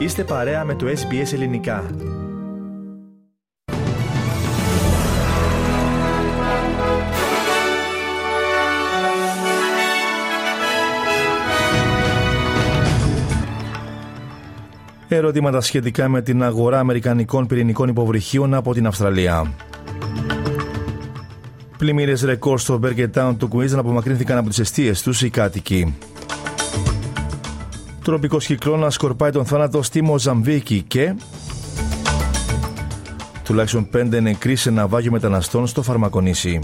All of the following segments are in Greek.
Είστε παρέα με το SBS Ελληνικά. Ερωτήματα σχετικά με την αγορά Αμερικανικών πυρηνικών υποβρυχίων από την Αυστραλία. Πλημμύρες ρεκόρ στο Burger Town του Queensland απομακρύνθηκαν από τις αιστείες τους οι κάτοικοι. Τροπικό κυκλώνα σκορπάει τον θάνατο στη Μοζαμβίκη και. Τουλάχιστον πέντε νεκροί σε ναυάγιο μεταναστών στο Φαρμακονήσι.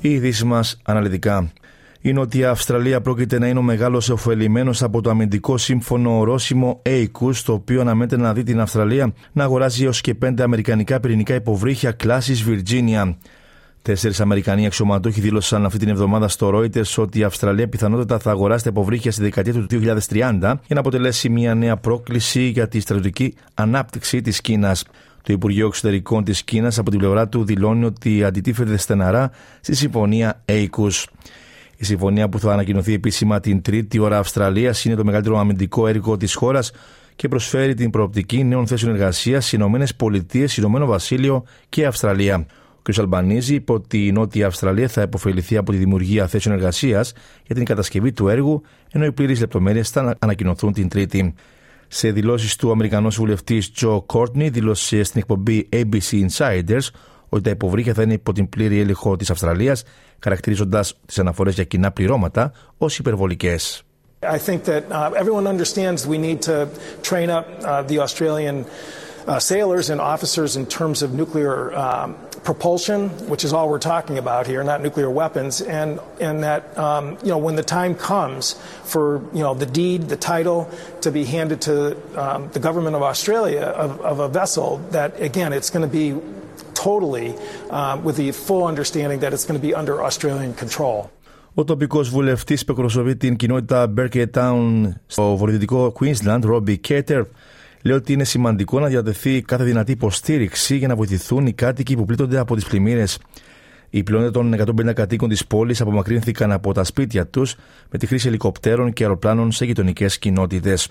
Οι ειδήσει μας αναλυτικά. Η Νότια Αυστραλία πρόκειται να είναι ο μεγάλος ωφελημένος από το αμυντικό σύμφωνο ορόσημο ACUS, το οποίο αναμένεται να δει την Αυστραλία να αγοράζει έως και πέντε αμερικανικά πυρηνικά υποβρύχια κλάσης Virginia. Τέσσερις Αμερικανοί αξιωματούχοι δήλωσαν αυτή την εβδομάδα στο Reuters ότι η Αυστραλία πιθανότατα θα αγοράσει τα υποβρύχια στη δεκαετία του 2030 για να αποτελέσει μια νέα πρόκληση για τη στρατιωτική ανάπτυξη της Κίνας. Το Υπουργείο Εξωτερικών της Κίνας από την πλευρά του δηλώνει ότι αντιτίθεται στεναρά στη συμφωνία ACUS. Η συμφωνία που θα ανακοινωθεί επίσημα την τρίτη ώρα Αυστραλίας είναι το μεγαλύτερο αμυντικό έργο της χώρας και προσφέρει την προοπτική νέων θέσεων εργασίας στι ΗΠΑ, Ηνωμένο Βασίλειο και Αυστραλία. Ο κ. Αλμπανίζη είπε ότι η Νότια Αυστραλία θα υποφεληθεί από τη δημιουργία θέσεων εργασίας για την κατασκευή του έργου, ενώ οι πλήρε λεπτομέρειες θα ανακοινωθούν την Τρίτη. Σε δηλώσεις του Αμερικανός βουλευτής Τζο Κόρτνι, δήλωσε στην εκπομπή ABC Insiders ότι τα υποβρύχια θα είναι υπό την πλήρη έλεγχο της Αυστραλίας, χαρακτηρίζοντας τις αναφορές για κοινά πληρώματα ως υπερβολικές. I think that uh, everyone understands we need to train up uh, the Australian uh, sailors and officers in terms of nuclear um, propulsion, which is all we're talking about here, not nuclear weapons, and and that um, you know when the time comes for you know the deed, the title to be handed to um, the government of Australia of, of a vessel, that again it's going to be totally uh, with the full understanding that it's going to be under Australian control. Ο τοπικό βουλευτή που εκπροσωπεί την κοινότητα Berkeley Town στο βορειοδυτικό Queensland, Robbie Cater, λέει ότι είναι σημαντικό να διατεθεί κάθε δυνατή υποστήριξη για να βοηθηθούν οι κάτοικοι που πλήττονται από τις πλημμύρες. Οι πλειονότητα των 150 κατοίκων της πόλης απομακρύνθηκαν από τα σπίτια τους με τη χρήση ελικοπτέρων και αεροπλάνων σε γειτονικές κοινότητες.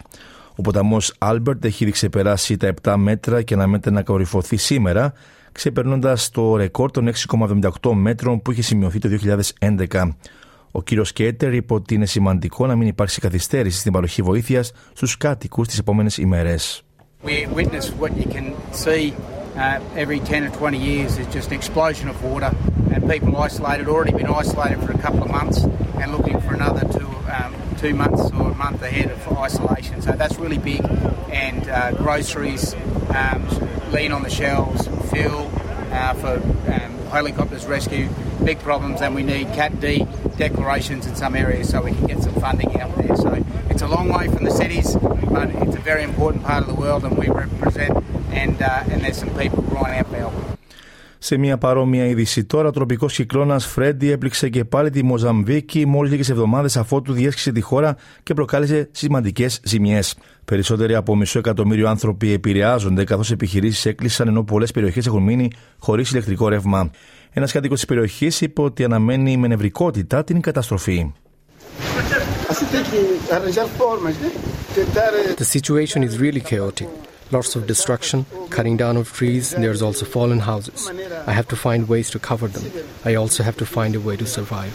Ο ποταμός Άλμπερτ έχει ήδη ξεπεράσει τα 7 μέτρα και αναμένεται να κορυφωθεί σήμερα, ξεπερνώντας το ρεκόρ των 6,78 μέτρων που είχε σημειωθεί το 2011. Ο κύριος Κέτερ είπε ότι είναι σημαντικό να μην υπάρξει καθυστέρηση στην παροχή βοήθειας στους κάτοικους τις επόμενες ημέρες. Uh, for um, helicopters rescue, big problems and we need Cat D declarations in some areas so we can get some funding out there. So it's a long way from the cities, but it's a very important part of the world and we represent and, uh, and there's some people crying out help. Σε μια παρόμοια είδηση τώρα, ο τροπικός κυκλώνας Φρέντι έπληξε και πάλι τη Μοζαμβίκη μόλις λίγες εβδομάδες αφότου διέσχισε τη χώρα και προκάλεσε σημαντικές ζημιές. Περισσότεροι από μισό εκατομμύριο άνθρωποι επηρεάζονται, καθώς επιχειρήσεις έκλεισαν ενώ πολλές περιοχές έχουν μείνει χωρίς ηλεκτρικό ρεύμα. Ένας κάτοικο της περιοχής είπε ότι αναμένει με νευρικότητα την καταστροφή. The situation is really chaotic. Lots of destruction, cutting down of trees, there's also fallen houses. I have to find ways to cover them. I also have to find a way to survive.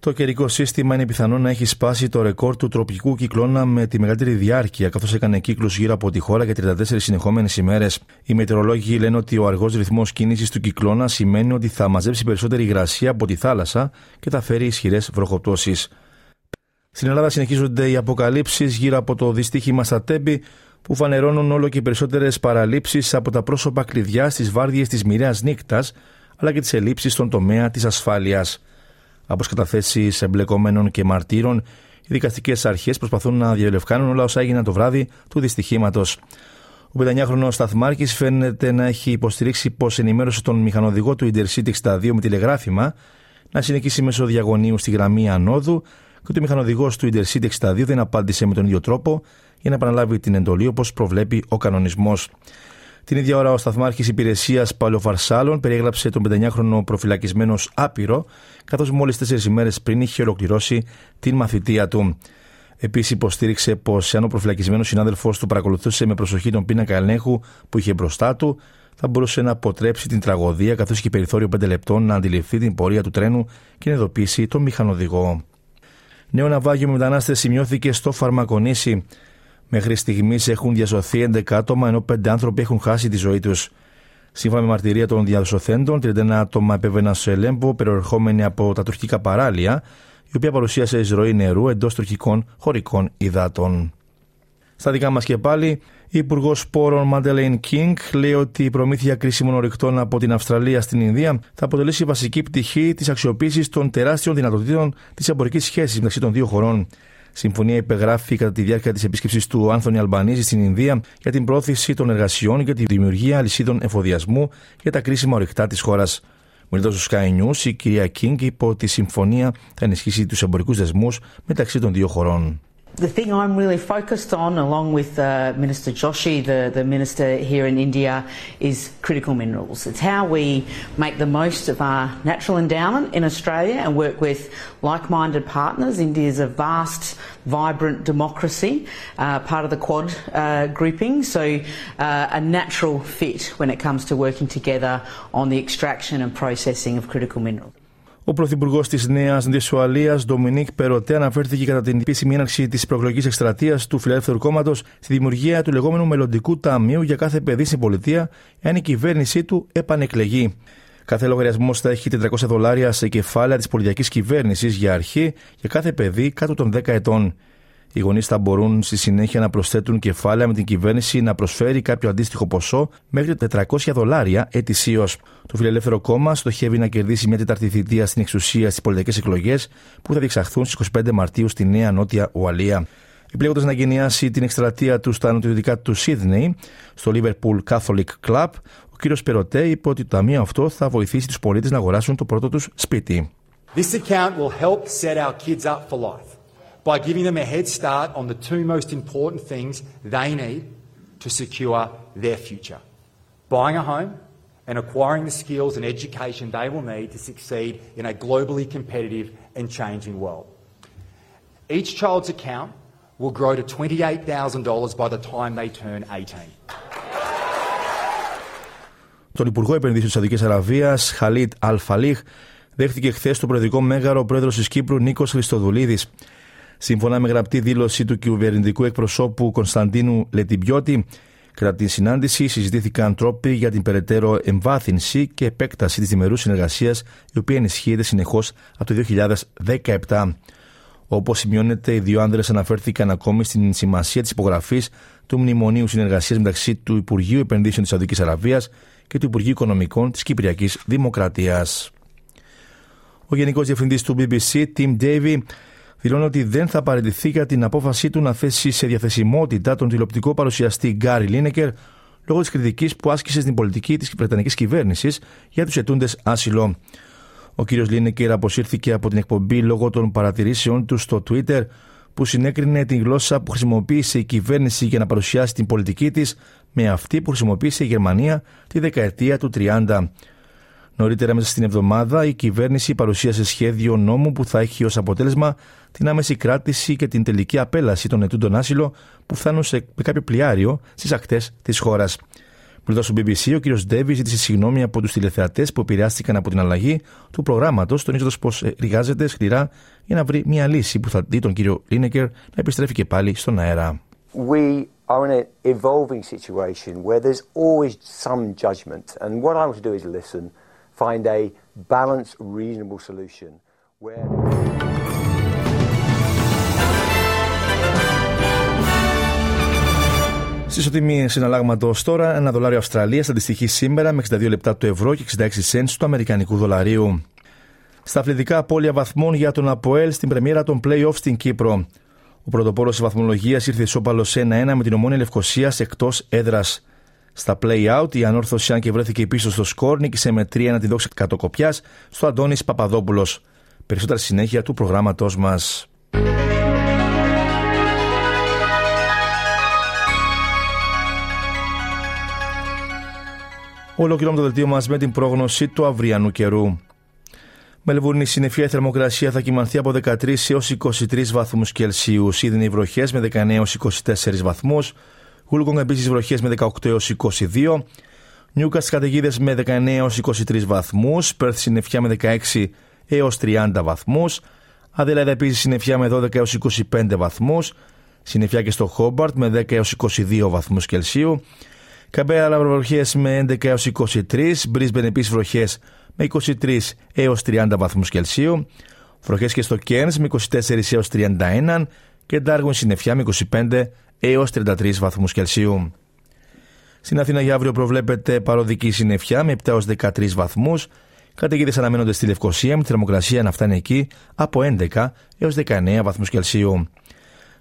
Το καιρικό σύστημα είναι πιθανό να έχει σπάσει το ρεκόρ του τροπικού κυκλώνα με τη μεγαλύτερη διάρκεια, καθώς έκανε κύκλους γύρω από τη χώρα για 34 συνεχόμενες ημέρες. Οι μετεωρολόγοι λένε ότι ο αργός ρυθμός κίνησης του κυκλώνα σημαίνει ότι θα μαζέψει περισσότερη υγρασία από τη θάλασσα και θα φέρει ισχυρές βροχοπτώσεις. Στην Ελλάδα συνεχίζονται οι αποκαλύψεις γύρω από το δυστύχημα στα Τέμπη που φανερώνουν όλο και περισσότερες παραλήψεις από τα πρόσωπα κλειδιά στις βάρδιες της μοιραίας νύχτα αλλά και τις ελλείψεις στον τομέα της ασφάλειας. Από καταθέσεις εμπλεκομένων και μαρτύρων, οι δικαστικές αρχές προσπαθούν να διαλευκάνουν όλα όσα έγιναν το βράδυ του δυστυχήματος. Ο 59χρονο Σταθμάρχης φαίνεται να έχει υποστηρίξει πως ενημέρωσε τον μηχανοδηγό του Intercity 62 με τηλεγράφημα να συνεχίσει μέσω διαγωνίου στη γραμμή ανόδου και ότι ο μηχανοδηγός του Intercity 62 δεν απάντησε με τον ίδιο τρόπο για να επαναλάβει την εντολή όπως προβλέπει ο κανονισμός. Την ίδια ώρα, ο σταθμάρχης υπηρεσίας Παλαιοφαρσάλων περιέγραψε τον 59χρονο προφυλακισμένος άπειρο, καθώς μόλις τέσσερις ημέρες πριν είχε ολοκληρώσει την μαθητεία του. Επίσης, υποστήριξε πως αν ο προφυλακισμένος συνάδελφό του παρακολουθούσε με προσοχή τον πίνακα ελέγχου που είχε μπροστά του, θα μπορούσε να αποτρέψει την τραγωδία, καθώς είχε περιθώριο 5 λεπτών να αντιληφθεί την πορεία του τρένου και να ειδοποιήσει τον μηχανοδηγό. Νέο ναυάγιο με μετανάστες σημειώθηκε στο Φαρμακονήσι. Μέχρι στιγμής έχουν διασωθεί 11 άτομα, ενώ 5 άνθρωποι έχουν χάσει τη ζωή τους. Σύμφωνα με μαρτυρία των διασωθέντων, 31 άτομα επέβαιναν σε Λέμπο, περιερχόμενοι από τα τουρκικά παράλια, η οποία παρουσίασε εισρωή νερού εντός τουρκικών χωρικών υδάτων. Στα δικά μας και πάλι, η Υπουργός Σπόρων Μαντελέιν Κίνγκ λέει ότι η προμήθεια κρίσιμων ορεικτών από την Αυστραλία στην Ινδία θα αποτελέσει βασική πτυχή της αξιοποίησης των τεράστιων δυνατοτήτων της εμπορικής σχέσης μεταξύ των δύο χωρών. Συμφωνία υπεγράφει κατά τη διάρκεια της επίσκεψης του Άνθονι Αλμπανίζη στην Ινδία για την πρόθεση των εργασιών και τη δημιουργία αλυσίδων εφοδιασμού για τα κρίσιμα ορεικτά της χώρας. Μιλώντας στο Sky News, η κυρία Κίνγκ είπε ότι η συμφωνία θα ενισχύσει τους εμπορικούς δεσμούς μεταξύ των δύο χωρών. The thing I'm really focused on, along with uh, Minister Joshi, the, the minister here in India, is critical minerals. It's how we make the most of our natural endowment in Australia and work with like minded partners. India is a vast, vibrant democracy, uh, part of the Quad uh, grouping, so uh, a natural fit when it comes to working together on the extraction and processing of critical minerals. Ο Πρωθυπουργός της Νέας Νδυσουαλία, Ντομινίκ Περοτέ, αναφέρθηκε κατά την επίσημη έναρξη της προεκλογικής εκστρατείας του Φιλελεύθερου Κόμματος στη δημιουργία του λεγόμενου Μελλοντικού Ταμείου για κάθε παιδί στην πολιτεία, εάν η κυβέρνησή του επανεκλεγεί. Κάθε λογαριασμός θα έχει 400 δολάρια σε κεφάλαια της πολιτιακής κυβέρνησης για αρχή για κάθε παιδί κάτω των 10 ετών. Οι γονείς θα μπορούν στη συνέχεια να προσθέτουν κεφάλαια με την κυβέρνηση να προσφέρει κάποιο αντίστοιχο ποσό μέχρι 400 δολάρια ετησίως. Το Φιλελεύθερο Κόμμα στοχεύει να κερδίσει μια τεταρτή θητεία στην εξουσία στις πολιτικές εκλογές που θα διεξαχθούν στις 25 Μαρτίου στη Νέα Νότια Ουαλία. Επιλέγοντας να γενιάσει την εκστρατεία του στα νοτιοδυτικά του Σίδνεϊ, στο Liverpool Catholic Club, ο κ. Περοτέ είπε ότι το ταμείο αυτό θα βοηθήσει τους πολίτες να αγοράσουν το πρώτο τους σπίτι. This account will help set our kids up for life. by giving them a head start on the two most important things they need to secure their future buying a home and acquiring the skills and education they will need to succeed in a globally competitive and changing world. Each child's account will grow to $28,000 by the time they turn 18. Τον Υπουργό Επενδύσεων τη Σαουδική Αραβία, Χαλίτ Αλφαλίχ, δέχτηκε χθε το προεδρικό μέγαρο ο πρόεδρο τη Κύπρου Νίκο Χριστοδουλίδη. Σύμφωνα με γραπτή δήλωση του κυβερνητικού εκπροσώπου Κωνσταντίνου Λετιμπιώτη, κατά τη συνάντηση συζητήθηκαν τρόποι για την περαιτέρω εμβάθυνση και επέκταση της διμερούς συνεργασίας, η οποία ενισχύεται συνεχώς από το 2017. Όπως σημειώνεται, οι δύο άνδρες αναφέρθηκαν ακόμη στην σημασία της υπογραφής του Μνημονίου Συνεργασίας μεταξύ του Υπουργείου Επενδύσεων της Σαουδικής Αραβίας και του Υπουργείου Οικονομικών της Κυπριακής Δημοκρατίας. Ο Γενικός Διευθυντής του BBC, Tim Davy, δηλώνει ότι δεν θα παραιτηθεί για την απόφασή του να θέσει σε διαθεσιμότητα τον τηλεοπτικό παρουσιαστή Γκάρι Λίνεκερ λόγω της κριτικής που άσκησε στην πολιτική της Βρετανικής κυβέρνησης για τους ετούντες άσυλο. Ο κ. Λίνεκερ αποσύρθηκε από την εκπομπή λόγω των παρατηρήσεων του στο Twitter που συνέκρινε την γλώσσα που χρησιμοποίησε η κυβέρνηση για να παρουσιάσει την πολιτική της με αυτή που χρησιμοποίησε η Γερμανία τη δεκαετία του 30. Νωρίτερα μέσα στην εβδομάδα η κυβέρνηση παρουσίασε σχέδιο νόμου που θα έχει ως αποτέλεσμα την άμεση κράτηση και την τελική απέλαση των ετούντων άσυλο που φτάνουν σε, με κάποιο πλοιάριο στις ακτές της χώρας. Μιλώντας στο BBC, ο κ. Ντέβις ζήτησε συγγνώμη από τους τηλεθεατές που επηρεάστηκαν από την αλλαγή του προγράμματος, τονίζοντας πως εργάζεται σκληρά για να βρει μια λύση που θα δει τον κύριο Λίνεκερ να επιστρέφει και πάλι στον αέρα. We are in an evolving situation where there's always some judgment, and what I want to do is listen find a balanced, reasonable solution where. Στη ισοτιμή συναλλάγματος τώρα, ένα δολάριο Αυστραλίας αντιστοιχεί σήμερα με 62 λεπτά του ευρώ και 66 cents του Αμερικανικού δολαρίου. Στα αθλητικά απώλεια βαθμών για τον Αποέλ στην πρεμιέρα των play-off στην Κύπρο. Ο πρωτοπόρος της βαθμολογίας ήρθε ισόπαλος 1-1 με την ομόνια Λευκοσίας εκτός έδρας. Στα play-out, η ανόρθωση, αν και βρέθηκε πίσω στο σκορ, νίκησε με 3 να τη δόξη κατοκοπιάς στο Αντώνης Παπαδόπουλος. Περισσότερα συνέχεια του προγράμματός μας. Ολοκληρώνουμε το δελτίο μας με την πρόγνωση του αυριανού καιρού. Μελβούρνη συννεφιά θερμοκρασία θα κοιμανθεί από 13 έως 23 βαθμούς Κελσίου. Σίδνη βροχές με 19 έως 24 βαθμούς. Γούλκογκ επίσης βροχές με 18 έως 22. Νιούκα στι καταιγίδες με 19 έως 23 βαθμούς. Πέρθ συννεφιά με 16 έως 30 βαθμούς. Αδελαίδα επίσης συννεφιά με 12 έως 25 βαθμούς. Συννεφιά και στο Χόμπαρτ με 10 έως 22 βαθμούς Κελσίου. Καμπέρα βροχές με 11 έως 23. Μπρίσμπεν επίσης βροχές με 23 έως 30 βαθμούς Κελσίου. Βροχές και στο Κέρν με 24 έως 31 και Ντάργουν συννεφιά με 25 έως 33 βαθμούς Κελσίου. Στην Αθήνα για αύριο προβλέπεται παροδική συννεφιά με 7 έως 13 βαθμούς. Καταιγίδες αναμένονται στη Λευκοσία με τη θερμοκρασία να φτάνει εκεί από 11 έως 19 βαθμούς Κελσίου.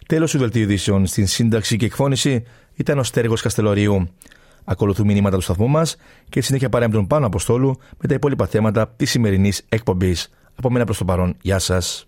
Τέλος του δελτίου ειδήσεων στην σύνταξη και εκφώνηση ήταν ο Στέργο Καστελωρίου. Ακολουθούν μηνύματα του σταθμού μας και συνέχεια παρέμπτουν πάνω Αποστόλου με τα υπόλοιπα θέματα της σημερινής εκπομπής. Από μένα προς το παρόν, γεια σας.